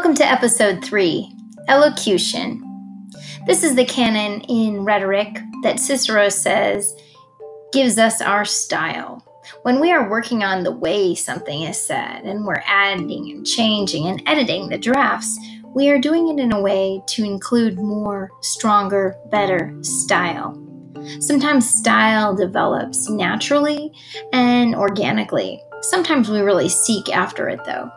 Welcome to episode 3 Elocution. This is the canon in rhetoric that Cicero says gives us our style. When we are working on the way something is said and we're adding and changing and editing the drafts, we are doing it in a way to include more, stronger, better style. Sometimes style develops naturally and organically. Sometimes we really seek after it, though.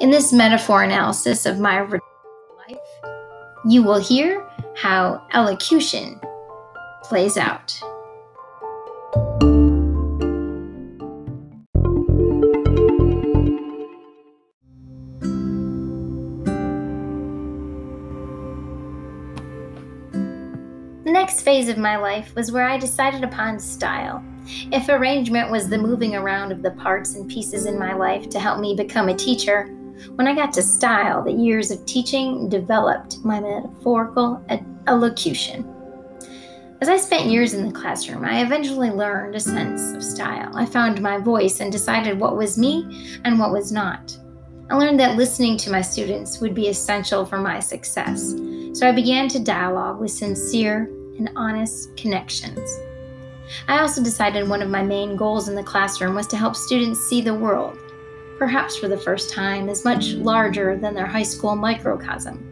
In this metaphor analysis of my life, you will hear how elocution plays out. The next phase of my life was where I decided upon style. If arrangement was the moving around of the parts and pieces in my life to help me become a teacher, when I got to style, the years of teaching developed my metaphorical elocution. As I spent years in the classroom, I eventually learned a sense of style. I found my voice and decided what was me and what was not. I learned that listening to my students would be essential for my success, so I began to dialogue with sincere and honest connections. I also decided one of my main goals in the classroom was to help students see the world, perhaps for the first time, as much larger than their high school microcosm.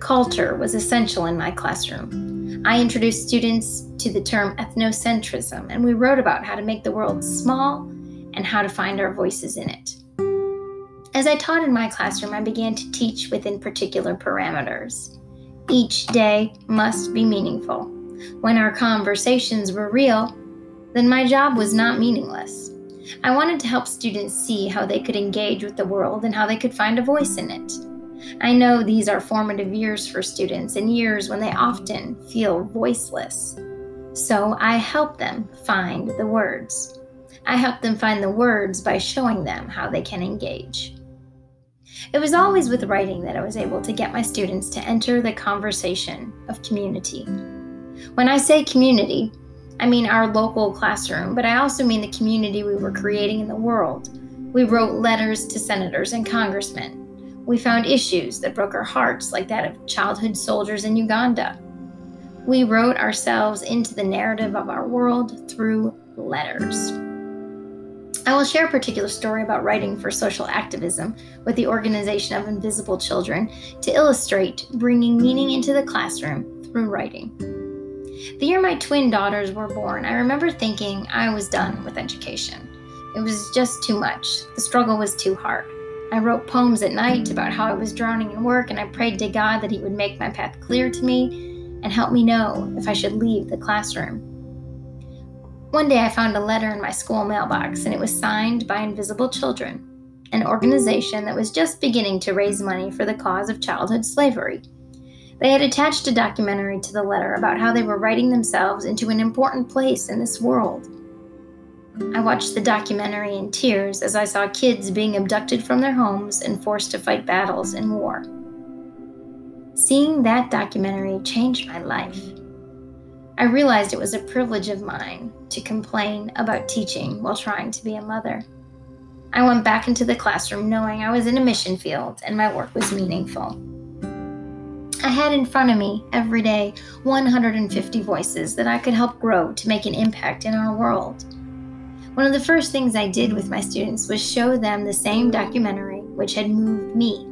Culture was essential in my classroom. I introduced students to the term ethnocentrism, and we wrote about how to make the world small and how to find our voices in it. As I taught in my classroom, I began to teach within particular parameters. Each day must be meaningful. When our conversations were real, then my job was not meaningless. I wanted to help students see how they could engage with the world and how they could find a voice in it. I know these are formative years for students and years when they often feel voiceless. So I help them find the words. I help them find the words by showing them how they can engage. It was always with writing that I was able to get my students to enter the conversation of community. When I say community, I mean our local classroom, but I also mean the community we were creating in the world. We wrote letters to senators and congressmen. We found issues that broke our hearts, like that of childhood soldiers in Uganda. We wrote ourselves into the narrative of our world through letters. I will share a particular story about writing for social activism with the Organization of Invisible Children to illustrate bringing meaning into the classroom through writing. The year my twin daughters were born, I remember thinking I was done with education. It was just too much. The struggle was too hard. I wrote poems at night about how I was drowning in work, and I prayed to God that He would make my path clear to me and help me know if I should leave the classroom. One day I found a letter in my school mailbox, and it was signed by Invisible Children, an organization that was just beginning to raise money for the cause of childhood slavery. They had attached a documentary to the letter about how they were writing themselves into an important place in this world. I watched the documentary in tears as I saw kids being abducted from their homes and forced to fight battles in war. Seeing that documentary changed my life. I realized it was a privilege of mine to complain about teaching while trying to be a mother. I went back into the classroom knowing I was in a mission field and my work was meaningful. I had in front of me every day 150 voices that I could help grow to make an impact in our world. One of the first things I did with my students was show them the same documentary which had moved me.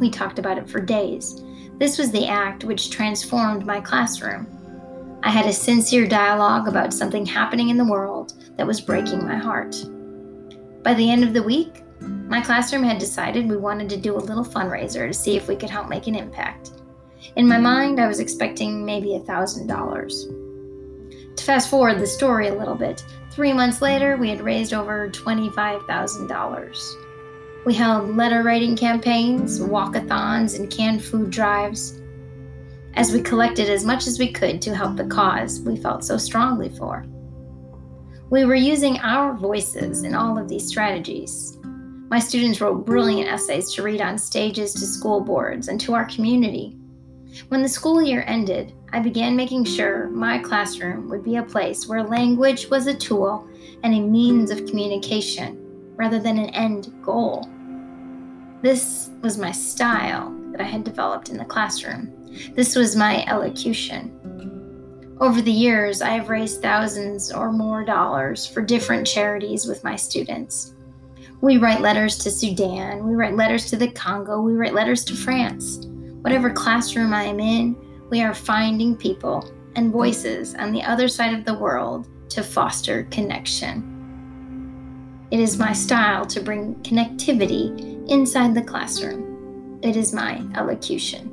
We talked about it for days. This was the act which transformed my classroom. I had a sincere dialogue about something happening in the world that was breaking my heart. By the end of the week, my classroom had decided we wanted to do a little fundraiser to see if we could help make an impact. In my mind, I was expecting maybe a $1,000. To fast forward the story a little bit, three months later, we had raised over $25,000. We held letter writing campaigns, walkathons, and canned food drives as we collected as much as we could to help the cause we felt so strongly for. We were using our voices in all of these strategies. My students wrote brilliant essays to read on stages to school boards and to our community. When the school year ended, I began making sure my classroom would be a place where language was a tool and a means of communication rather than an end goal. This was my style that I had developed in the classroom. This was my elocution. Over the years, I have raised thousands or more dollars for different charities with my students. We write letters to Sudan, we write letters to the Congo, we write letters to France. Whatever classroom I am in, we are finding people and voices on the other side of the world to foster connection. It is my style to bring connectivity inside the classroom. It is my elocution.